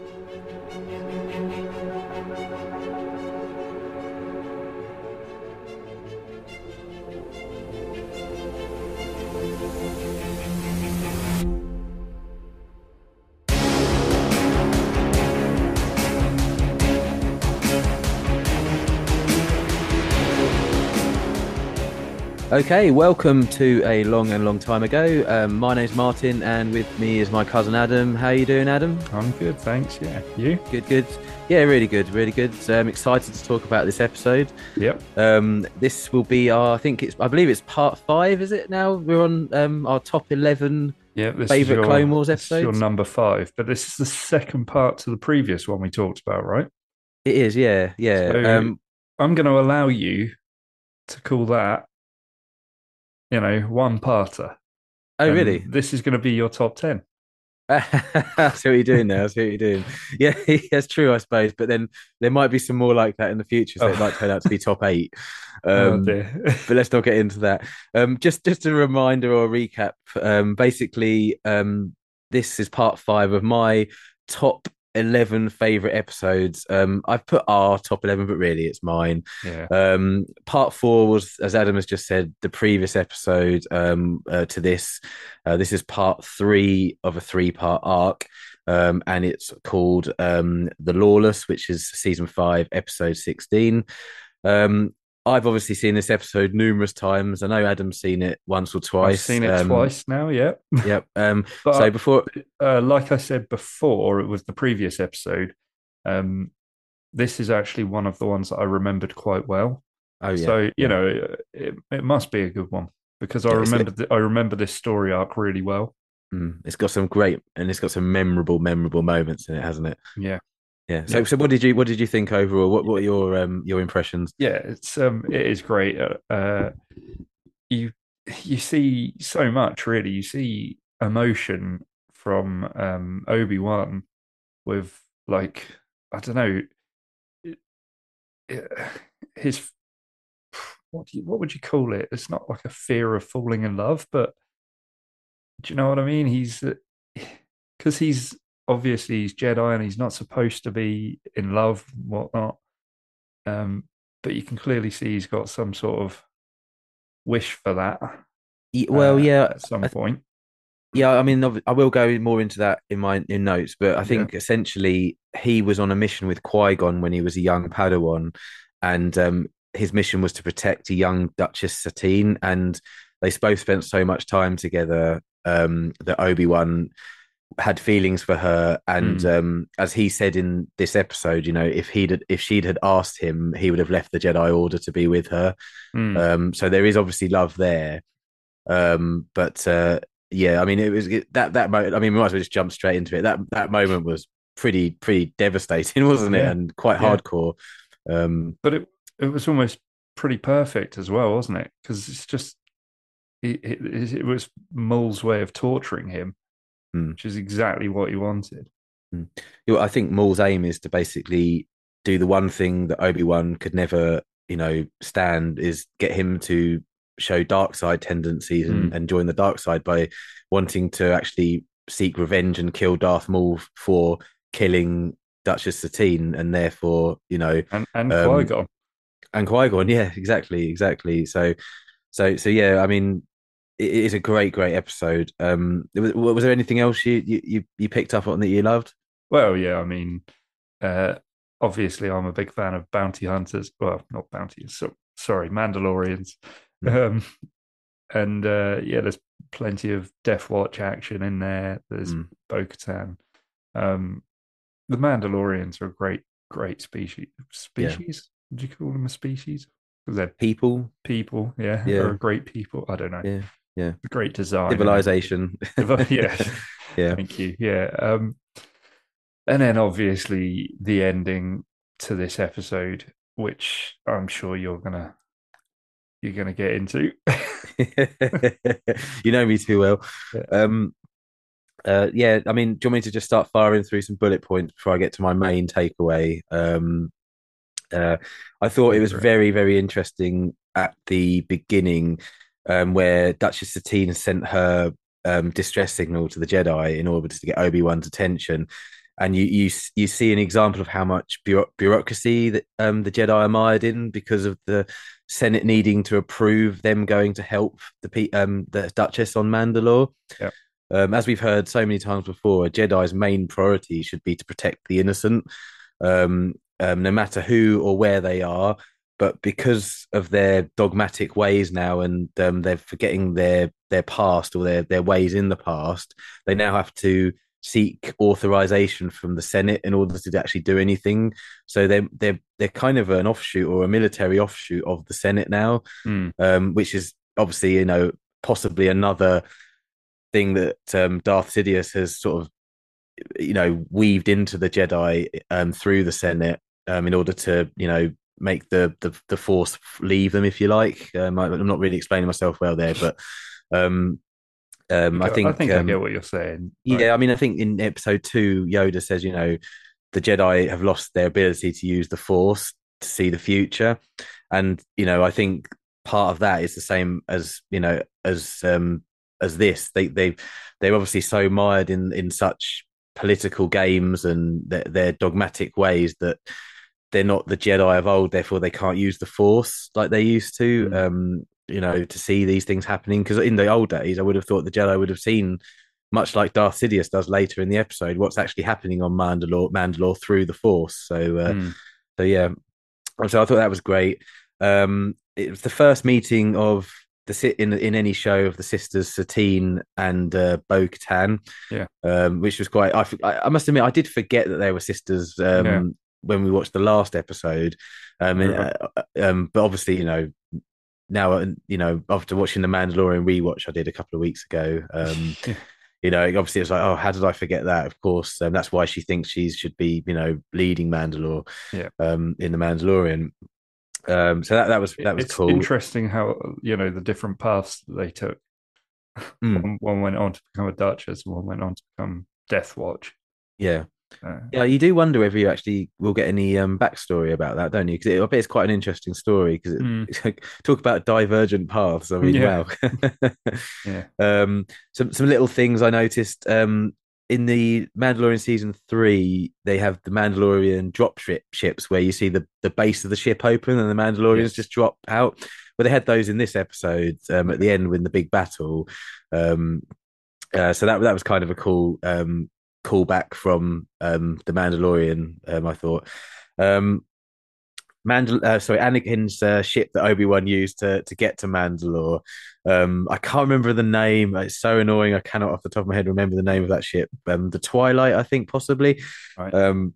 Thank you. Okay, welcome to a long and long time ago. Um, my name's Martyn, and with me is my cousin Adam. How are you doing, Adam? I'm good, thanks. Yeah, you? Good, good. Yeah, really good, really good. So I'm excited to talk about this episode. Yep. Um, this will be our, I think it's, I believe it's part five. Is it now? We're on um, our top eleven Yeah, favorite your, Clone Wars this is your number five, but this is the second part to the previous one we talked about, right? It is, yeah, yeah. So- um, I'm going to allow you to call that, you know, one parter. oh, really? This is going to be your top ten. I see what you're doing now. I see what you're doing. Yeah, that's true, I suppose. But then there might be some more like that in the future. So it Oh. might turn out to be top eight. Oh, Um, dear. but let's not get into that. Um, just just a reminder or a recap. Um, basically, um, this is part five of my top eleven favorite episodes. Um, I've put our top eleven, but really it's mine. yeah. Um, part four was, as Adam has just said, the previous episode um, uh, to this. Uh, this is part three of a three-part arc, um, and it's called um, "The Lawless," which is season five, episode sixteen. Um, I've obviously seen this episode numerous times. I know Adam's seen it once or twice. I've seen it Um, twice now, yeah. Yep. Um, But so before, uh, like I said before, it was the previous episode. Um, this is actually one of the ones that I remembered quite well. oh yeah, so you yeah. know, it, it must be a good one because I Yeah, remember th- I remember this story arc really well. Mm, it's got some great and it's got some memorable, memorable moments in it, hasn't it? Yeah, Yeah. So, Yeah. so what did you what did you think overall? What what are your um your impressions? yeah, it's um, it is great. Uh, uh, you you see so much really. You see emotion from um Obi Wan with like I don't know it- it- his what do you, what would you call it? It's not like a fear of falling in love, but do you know what I mean? He's because he's obviously he's Jedi and he's not supposed to be in love, and whatnot. Um, but you can clearly see he's got some sort of wish for that. Y- Well, uh, yeah, at some I- point. yeah. I mean, I will go more into that in my in notes, but I Yeah. think essentially he was on a mission with Qui Gon when he was a young Padawan, and um, his mission was to protect a young Duchess Satine, and they both spent so much time together um, that Obi Wan had feelings for her and Mm. um as he said in this episode you know if he'd if she'd had asked him he would have left the jedi order to be with her Mm. um so there is obviously love there um but uh yeah i mean it was it, that that moment i mean we might as well just jump straight into it that that moment was pretty pretty devastating wasn't it Yeah. and quite Yeah. hardcore um but it it was almost pretty perfect as well, wasn't it? Because it's just it, it, it was Maul's way of torturing him, Hmm. which is exactly what he wanted. know, i think maul's aim is to basically do the one thing that obi-wan could never you know stand is get him to show dark side tendencies and, and join the dark side by wanting to actually seek revenge and kill darth maul for killing duchess satine and therefore you know And and Um, Qui Gon, and Qui-Gon, yeah, exactly, exactly. So, so, so, yeah. I mean, it, is a great, great episode. Um, was, was there anything else you, you you picked up on that you loved? well, yeah, I mean, uh, obviously, I'm a big fan of bounty hunters. Well, not bounty, so, sorry, Mandalorians. Mm. Um, and uh, yeah, there's plenty of Death Watch action in there. There's Mm. Bo-Katan. Um, the Mandalorians are a great, great species. Species? Would you call them a species? 'Cause they're People, people. Yeah, Yeah. they're a great people. I don't know. yeah, yeah. A great design. civilization. yeah, yeah, Thank you. Yeah. Um, and then obviously the ending to this episode, which I'm sure you're gonna you're gonna get into. you know me too well. Yeah. Um, uh, yeah. I mean, do you want me to just start firing through some bullet points before I get to my main takeaway? Um, uh, I thought it was very, very interesting at the beginning, um, where Duchess Satine sent her um, distress signal to the Jedi in order to get Obi Wan's attention, and you you you see an example of how much bureaucracy that um, the Jedi are mired in because of the Senate needing to approve them going to help the um, the Duchess on Mandalore. Yeah. Um, as we've heard so many times before, a Jedi's main priority should be to protect the innocent, um, um, no matter who or where they are. But because of their dogmatic ways now, and um, they're forgetting their their past or their their ways in the past, they now have to seek authorization from the Senate in order to actually do anything. So they're they're they're kind of an offshoot or a military offshoot of the Senate now, mm. um, which is obviously you know possibly another thing that um, Darth Sidious has sort of you know weaved into the Jedi um, through the Senate um, in order to you know make the the, the Force leave them, if you like. Um, I, am not really explaining myself well there, but um, um, I think I think I um, get what you're saying. Yeah, I mean, I think in episode two, Yoda says, you know, the Jedi have lost their ability to use the Force to see the future, and you know, I think part of that is the same as you know as um as this. They they they're obviously so mired in in such political games and their, their dogmatic ways that they're not the Jedi of old, therefore they can't use the Force like they used to. Mm. Um, you know, to see these things happening. Because in the old days, I would have thought the Jedi would have seen, much like Darth Sidious does later in the episode, what's actually happening on Mandalore, Mandalore through the Force. So, uh, mm. so yeah, so I thought that was great. Um, it was the first meeting of the sit in in any show of the sisters Satine and uh, Bo Katan, yeah, um, which was quite. I, I must admit, I did forget that they were sisters um. When we watched the last episode. Um, and, uh, um, but obviously, you know, now uh, you know after watching the Mandalorian rewatch I did a couple of weeks ago. Um, you know, obviously it's like, oh, how did I forget that? Of course, um, that's why she thinks she should be, you know, leading Mandalore, yeah. um, in the Mandalorian. Um, so that that was that was it's cool. Interesting how you know the different paths they took. Mm. One, one, went on to become a Duchess, and one went on to become Death Watch. Yeah, uh, yeah, you do wonder whether you actually will get any um, backstory about that, don't you? Because I bet it's quite an interesting story. Because mm. talk about divergent paths. I mean, yeah. wow. yeah. Um, some some little things I noticed. Um, in the Mandalorian season three, they have the Mandalorian drop ship ships where you see the, the base of the ship open and the Mandalorians yes. just drop out. But they had those in this episode um, at the end with the big battle. Um, uh, so that that was kind of a cool um, callback from um, the Mandalorian. Um, I thought. Um, Mandal- uh, sorry, Anakin's uh, ship that Obi Wan used to to get to Mandalore. Um, I can't remember the name. It's so annoying. I cannot, off the top of my head, remember the name of that ship. Um, the Twilight, I think, possibly. Right. Um,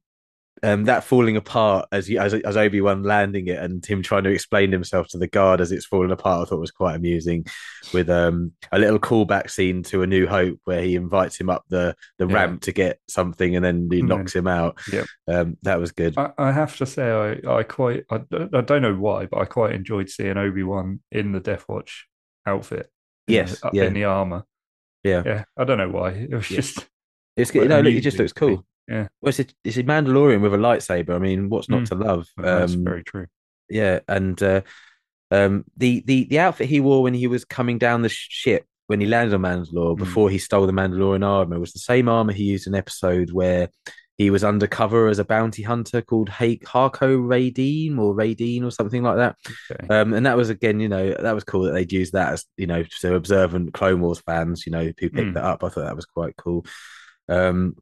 um, that falling apart as as, as Obi Wan landing it and him trying to explain himself to the guard as it's falling apart, I thought was quite amusing. With um, a little callback scene to A New Hope where he invites him up the the yeah. ramp to get something and then he knocks him out. Yep. Um, that was good. I, I, have to say, I I quite I, I don't know why, but I quite enjoyed seeing Obi Wan in the Death Watch outfit. Yes, in, yeah. in the armor. Yeah, yeah. I don't know why. It was yeah. just. It's you know, look, it just looks cool. Yeah. Well, it's a, it's a Mandalorian with a lightsaber. I mean, what's not mm. to love? That's um, very true. Yeah, and uh, um, the the the outfit he wore when he was coming down the ship when he landed on Mandalore mm. before he stole the Mandalorian armor was the same armor he used in episode where he was undercover as a bounty hunter called H- Hako Radine or Radine or something like that. Okay. Um, and that was again, you know, that was cool that they'd use that as you know, so observant Clone Wars fans, you know, who picked mm. that up. I thought that was quite cool. Um,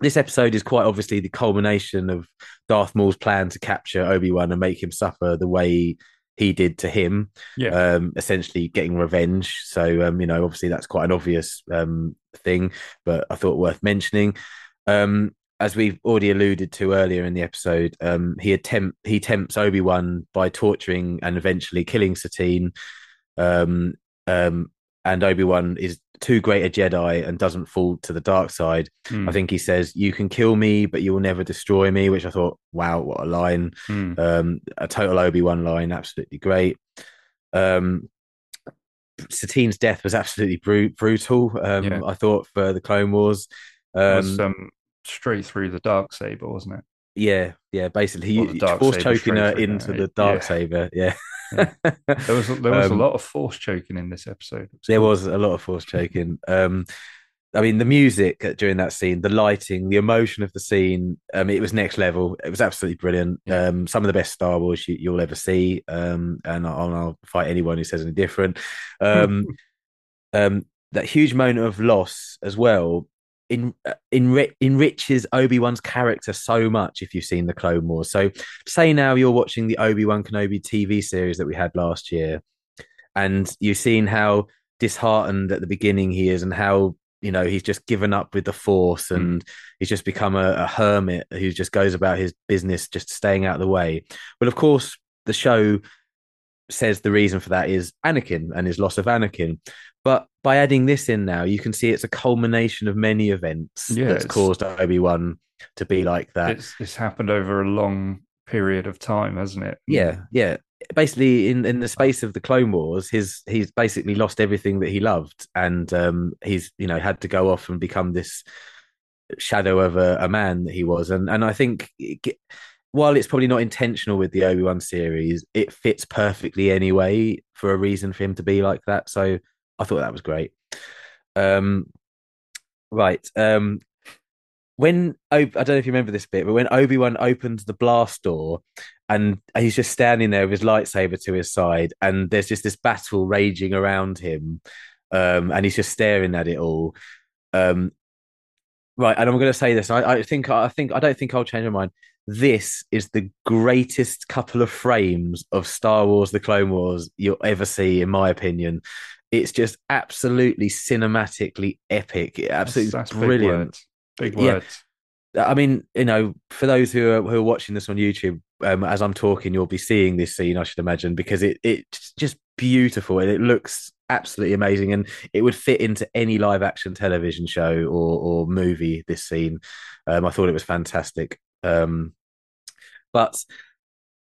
this episode is quite obviously the culmination of Darth Maul's plan to capture Obi Wan and make him suffer the way he did to him. Yeah. Um, essentially getting revenge. So um, you know, obviously that's quite an obvious um thing, but I thought worth mentioning. Um, as we've already alluded to earlier in the episode, um, he attempt he tempts Obi Wan by torturing and eventually killing Satine. Um, um, and Obi Wan is too great a Jedi and doesn't fall to the dark side. Mm. I think he says, "You can kill me, but you will never destroy me," which I thought, wow, what a line! Mm. Um, a total Obi Wan line, absolutely great. Um, Satine's death was absolutely bru- brutal. Um, yeah. I thought for the Clone Wars, um, was, um, straight through the dark saber, wasn't it? Yeah, yeah. Basically, he force choking her into the dark yeah. saber. Yeah. Yeah. There was there was um, a lot of force choking in this episode. There cool. was a lot of force choking. Um, I mean, the music during that scene, the lighting, the emotion of the scene, um, it was next level. It was absolutely brilliant. Yeah. Um, some of the best Star Wars you, will ever see. Um, and I'll, I'll, fight anyone who says any different. Um, um, that huge moment of loss as well in, uh, enri- enriches Obi Wan's character so much. If you've seen the Clone Wars, so say now you're watching the Obi Wan Kenobi TV series that we had last year, and you've seen how disheartened at the beginning he is, and how you know he's just given up with the Force, and mm. he's just become a, a hermit who just goes about his business, just staying out of the way. Well, of course, the show says the reason for that is Anakin and his loss of Anakin. But by adding this in now, you can see it's a culmination of many events yeah, that's caused Obi Wan to be like that. It's, it's happened over a long period of time, hasn't it? Yeah, yeah. Basically, in, in the space of the Clone Wars, his he's basically lost everything that he loved, and um, he's you know had to go off and become this shadow of a, a man that he was, and and I think. It, while it's probably not intentional with the Obi Wan series, it fits perfectly anyway for a reason for him to be like that. So I thought that was great. Um, right. Um, when I don't know if you remember this bit, but when Obi Wan opens the blast door and he's just standing there with his lightsaber to his side, and there's just this battle raging around him, um, and he's just staring at it all. Um, right, and I'm going to say this. I, I think I think I don't think I'll change my mind. This is the greatest couple of frames of Star Wars: The Clone Wars you'll ever see, in my opinion it's just absolutely cinematically epic. Absolutely that's, that's brilliant. Big words. Big words. Yeah. I mean, you know, for those who are who are watching this on YouTube, um, as I'm talking, you'll be seeing this scene, I should imagine, because it it's just beautiful and it looks absolutely amazing, and it would fit into any live action television show or or movie. This scene, um, I thought it was fantastic. Um, but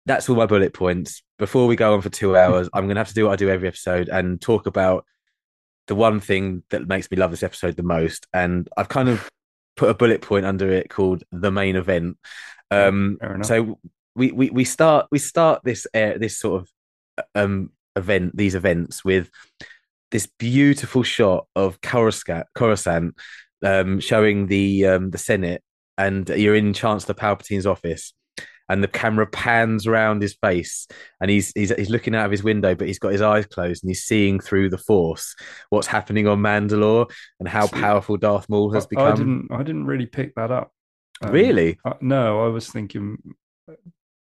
that's all my bullet points. Before we go on for two hours, I'm going to have to do what I do every episode and talk about the one thing that makes me love this episode the most. And I've kind of put a bullet point under it called the main event. Um, so we, we we start we start this uh, this sort of um event these events with this beautiful shot of Coruscant, Coruscant um, showing the um, the Senate, and you're in Chancellor Palpatine's office, and the camera pans around his face and he's he's he's looking out of his window but he's got his eyes closed and he's seeing through the force what's happening on Mandalore and how powerful Darth Maul has become. I didn't I didn't really pick that up. Um, really? I, no, I was thinking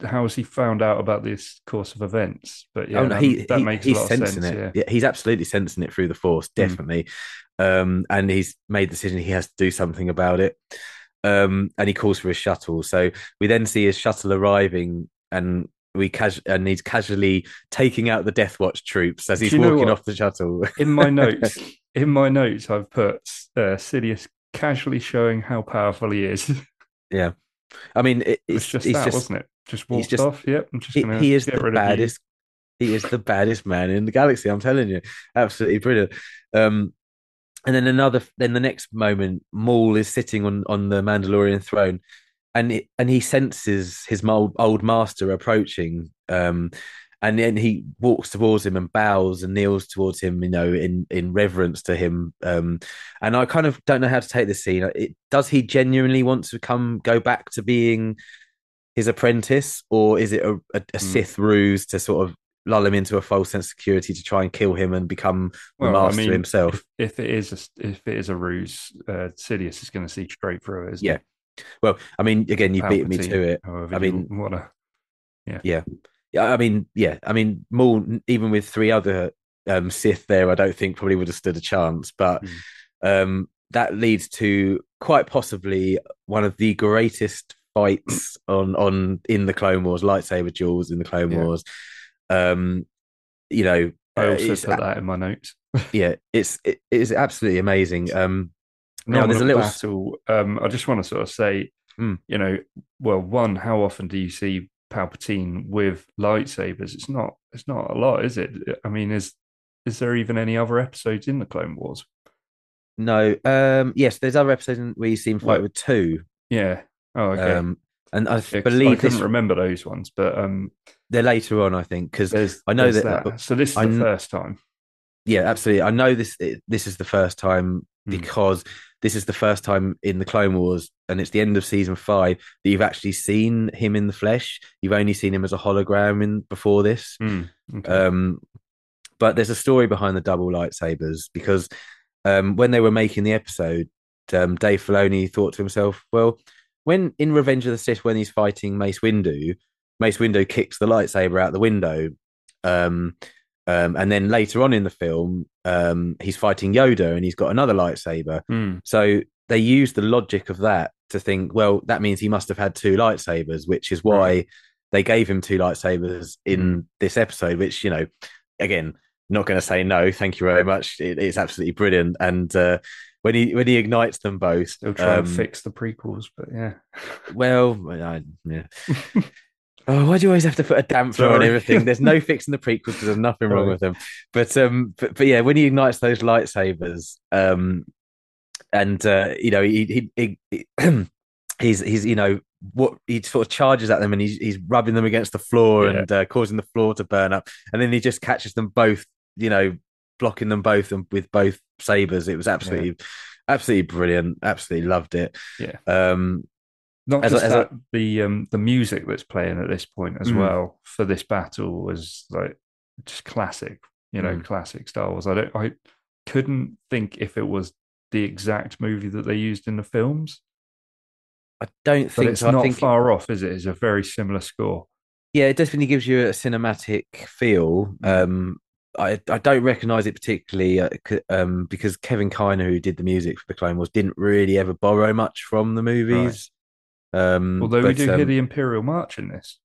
how has he found out about this course of events? But yeah, oh, no, he, that, he, makes he's sensing sense, it. Yeah. yeah. he's absolutely sensing it through the force, hmm. definitely. Mm. Um, and he's made the decision he has to do something about it um, and he calls for his shuttle. So we then see his shuttle arriving, and we cas- and he's casually taking out the Death Watch troops as he's walking off the shuttle. in my notes, in my notes, I've put uh, Sidious casually showing how powerful he is. yeah, I mean, it, it's, just that, just, wasn't it? Just walked just, off. Yep, I'm just he, he is the baddest. He is the baddest man in the galaxy. I'm telling you, absolutely brilliant. Um, and then another then the next moment Maul is sitting on on the Mandalorian throne and it, and he senses his old, old master approaching um and then he walks towards him and bows and kneels towards him you know in in reverence to him um and I kind of don't know how to take this scene it, does he genuinely want to come go back to being his apprentice or is it a, a, a mm. Sith ruse to sort of lull him into a false sense of security to try and kill him and become well, the master I mean, himself. If, if, it is a, if it is a ruse, uh, Sidious is going to see straight through it. yeah. It? Well, I mean, again, you beat me to it. I mean, wanna, yeah, yeah, yeah. I mean, yeah. I mean, Maul, even with three other um, Sith there, I don't think probably would have stood a chance. But mm. um, that leads to quite possibly one of the greatest fights on on in the Clone Wars, lightsaber duels in the Clone yeah. Wars. Um, you know, I uh, also put that in my notes. yeah, it's it is absolutely amazing. Um, now there's a little battle. Um, I just want to sort of say, mm. you know, well, one, how often do you see Palpatine with lightsabers? It's not. It's not a lot, is it? I mean, is is there even any other episodes in the Clone Wars? No. Um. Yes, there's other episodes where you see him fight what? with two. Yeah. Oh, okay. Um, and I yeah, believe I couldn't this... remember those ones, but um, they're later on, I think, because I know that, that. So this is I, the first time. Yeah, absolutely. I know this. This is the first time Mm. because this is the first time in the Clone Wars, and it's the end of season five that you've actually seen him in the flesh. You've only seen him as a hologram in before this. Mm, okay. Um, but there's a story behind the double lightsabers because um, when they were making the episode, um, Dave Filoni thought to himself, well, when in Revenge of the Sith, when he's fighting Mace Windu, Mace Windu kicks the lightsaber out the window. Um, um, and then later on in the film, um, he's fighting Yoda and he's got another lightsaber. Mm, So they use the logic of that to think, well, that means he must have had two lightsabers, which is why Right. they gave him two lightsabers in this episode, which, you know, again, not going to say no, thank you very much. It, it's absolutely brilliant. And uh, when he when he ignites them both, They'll try um, and fix the prequels, but yeah. well, I, yeah. Oh, why do you always have to put a damper on everything? There's no fixing the prequels because there's nothing wrong with them. But um, but, but yeah, when he ignites those lightsabers, um, and uh, you know, he he, he he's he's you know what he sort of charges at them and he's he's rubbing them against the floor Yeah. and uh, causing the floor to burn up, and then he just catches them both, you know, blocking them both and with both sabers. It was absolutely absolutely brilliant. Absolutely loved it. Yeah. Um, Not As just as a- the um the music that's playing at this point as Mm. well for this battle was like just classic, you know, Mm. classic Star Wars. I don't I couldn't think if it was the exact movie that they used in the films, I don't but think it's so. Not think far off, is it? It's a very similar score. Yeah, it definitely gives you a cinematic feel. Mm. Um, I I don't recognize it particularly uh, um, because Kevin Kiner, who did the music for the Clone Wars, didn't really ever borrow much from the movies. Um, Although we but, do hear um, the Imperial March in this.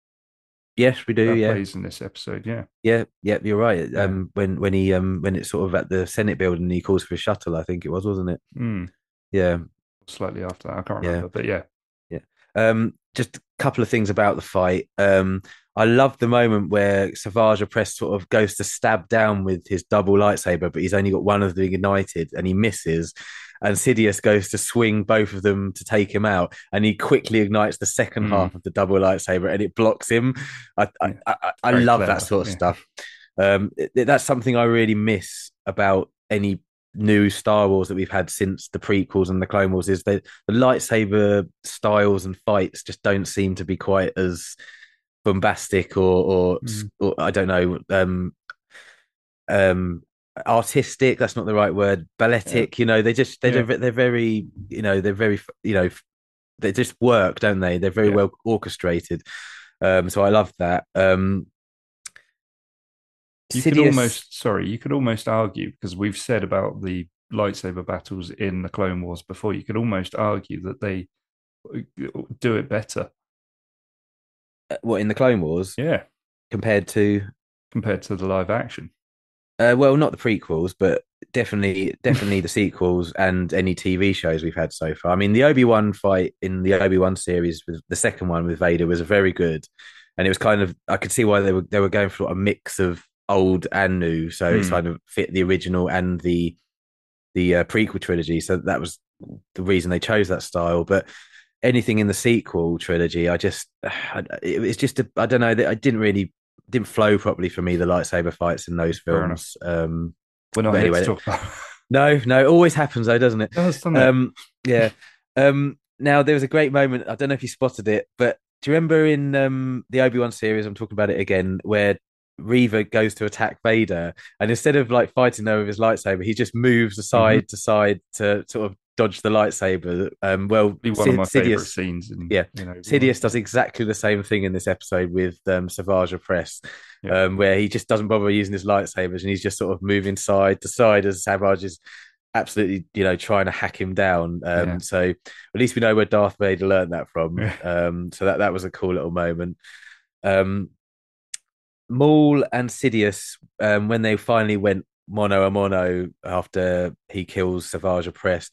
yes, we do. that Yeah, plays in this episode, yeah. yeah, yeah. You're right. Yeah. Um, when when he um when it's sort of at the Senate building, he calls for a shuttle. I think it was, wasn't it? Mm. Yeah. Slightly after that. I can't Yeah. remember, but yeah. yeah. Um, just a couple of things about the fight. Um, I love the moment where Savage Opress sort of goes to stab down with his double lightsaber, but he's only got one of them ignited and he misses. And Sidious goes to swing both of them to take him out, and he quickly ignites the second Mm. half of the double lightsaber, and it blocks him. I I, I, I, love clever, that sort of yeah. stuff. Um, it- that's something I really miss about any new Star Wars that we've had since the prequels and the Clone Wars is that the lightsaber styles and fights just don't seem to be quite as bombastic or or, Mm. or I don't know um um artistic that's not the right word balletic you know they just they're Yeah. they're very you know they're very you know they just work don't they they're very Yeah. well orchestrated um so I love that um You could almost, sorry, you could almost argue because we've said about the lightsaber battles in the Clone Wars before. You could almost argue that they uh, do it better. What in the Clone Wars Yeah, compared to compared to the live action. Uh, well, not the prequels, but definitely, definitely the sequels and any TV shows we've had so far. I mean, the Obi Wan fight in the Obi Wan series, with the second one with Vader, was very good, and it was kind of I could see why they were they were going for a mix of old and new, so it's Hmm. kind of fit the original and the the uh, prequel trilogy. So that was the reason they chose that style, but. Anything in the sequel trilogy, I just, it was just, a, I don't know, that I didn't really didn't flow properly for me the lightsaber fights in those films. Um, We're not anyway, to talk about. no, no, it always happens though, doesn't it? It does, doesn't it? Um, yeah. Um, now there was a great moment. I don't know if you spotted it, but do you remember in um the Obi Wan series? I'm talking about it again, where Reva goes to attack Vader, and instead of like fighting there with his lightsaber, he just moves aside to side to sort of dodge the lightsaber. Um, well, Be one Sid- of my favorite scenes. Yeah. you know, Sidious does exactly the same thing in this episode with um, Savage Opress, Yeah. um, where he just doesn't bother using his lightsabers and he's just sort of moving side to side as Savage is absolutely, you know, trying to hack him down. Um, Yeah. So at least we know where Darth Vader learned that from. Yeah. Um, so that that was a cool little moment. Um, Maul and Sidious, um, when they finally went mono a mono after he kills Savage Opress,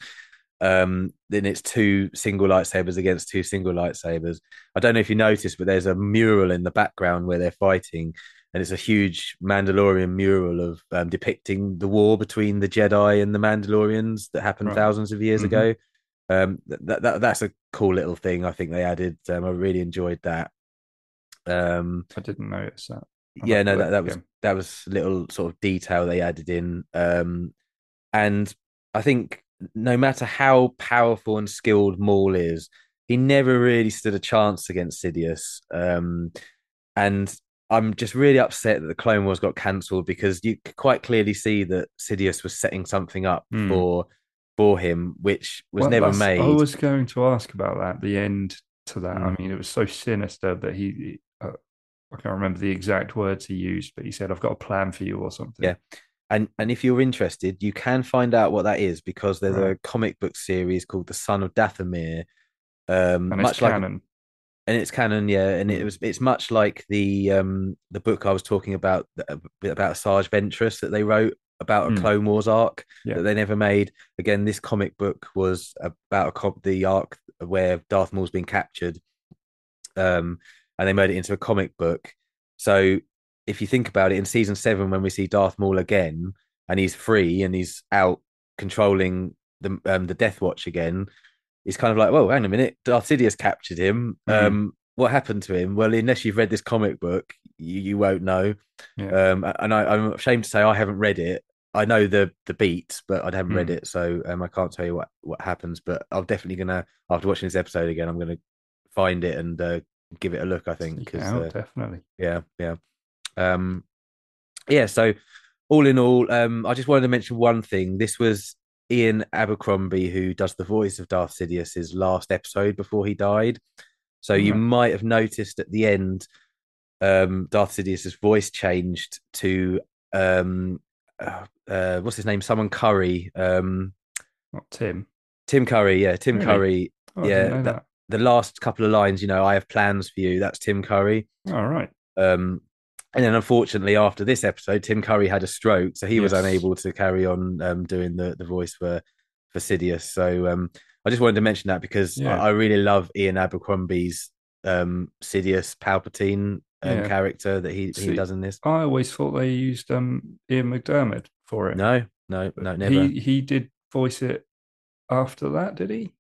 um, then it's two single lightsabers against two single lightsabers. I don't know if you noticed, but there's a mural in the background where they're fighting, and it's a huge Mandalorian mural of um, depicting the war between the Jedi and the Mandalorians that happened Right. thousands of years Mhm. ago. Um, that, that that's a cool little thing. I think they added. Um, I really enjoyed that. Um, I didn't notice that. I'll yeah, no, that, that was that was little sort of detail they added in. Um, and I think no matter how powerful and skilled Maul is, he never really stood a chance against Sidious. Um, and I'm just really upset that the Clone Wars got cancelled because you could quite clearly see that Sidious was setting something up Hmm. for for him, which was Well, never made. I was going to ask about that. The end to that. I Mm. mean, it was so sinister that he. Uh, I can't remember the exact words he used, but he said, "I've got a plan for you" or something. Yeah. And and if you're interested, you can find out what that is because there's a comic book series called The Son of Dathomir. Um, and it's much like canon. and it's canon, yeah, and it Mm. was it's much like the um the book I was talking about about Asajj Ventress that they wrote about a Mm. Clone Wars arc Yeah. that they never made. Again, this comic book was about a co- the arc where Darth Maul's been captured, um, and they made it into a comic book. So if you think about it, in season seven, when we see Darth Maul again, and he's free and he's out controlling the um, the Death Watch again, it's kind of like, well, hang on a minute, Darth Sidious captured him. Mhm. Um, what happened to him? Well, unless you've read this comic book, you, you won't know. Yeah. Um, and I, I'm ashamed to say I haven't read it. I know the the beats, but I haven't read Mm. it, so um, I can't tell you what what happens. But I'm definitely gonna after watching this episode again, I'm gonna find it and uh, give it a look. I think Seek it because out, uh, definitely. yeah, yeah, um, yeah. So all in all, um, I just wanted to mention one thing. This was Ian Abercrombie who does the voice of Darth Sidious's last episode before he died. So you might have noticed at the end, um, Darth Sidious's voice changed to um, uh, uh, what's his name? Someone Curry. Um, Not Tim. Tim Curry. Yeah, Tim Really? Curry. Oh, Yeah, didn't that- The last couple of lines, you know, I have plans for you. That's Tim Curry. All right. Um, and then unfortunately, after this episode, Tim Curry had a stroke, so he was unable to carry on um, doing the, the voice for for Sidious. So um, I just wanted to mention that because Yeah. I, I really love Ian Abercrombie's um, Sidious Palpatine um, Yeah. character that he, he does in this. I always thought they used um, Ian McDiarmid for it. No, no, But no, never. He he did voice it after that, did he?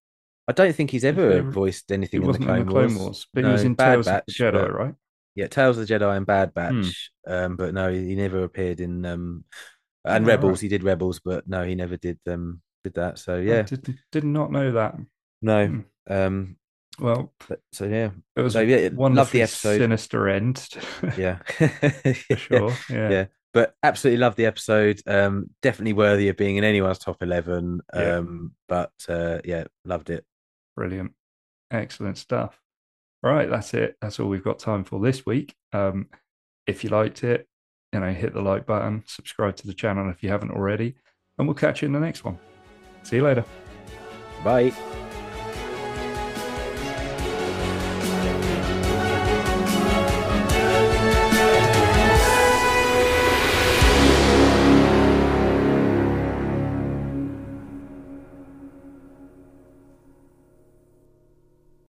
I don't think he's ever voiced He anything in the wasn't Clone, in the Clone Wars. Wars, but No, he was in Bad Tales of the Batch, Jedi, but- right? Yeah, Tales of the Jedi and Bad Hmm. Batch. Um, but no, he never appeared in um and Oh, Rebels. right. He did Rebels, but no, he never did um did that. So I yeah, did, did not know that. no. Hmm. Um Well, but, so yeah. it was So, yeah, love the episode. sinister end. Yeah. for sure. Yeah. Yeah. But absolutely love the episode. Um definitely worthy of being in anyone's top eleven. Yeah. Um but uh yeah, loved it. Brilliant. Excellent stuff. Right, that's it. That's all we've got time for this week. Um, if you liked it, you know, hit the like button, subscribe to the channel if you haven't already, and we'll catch you in the next one. See you later. Bye.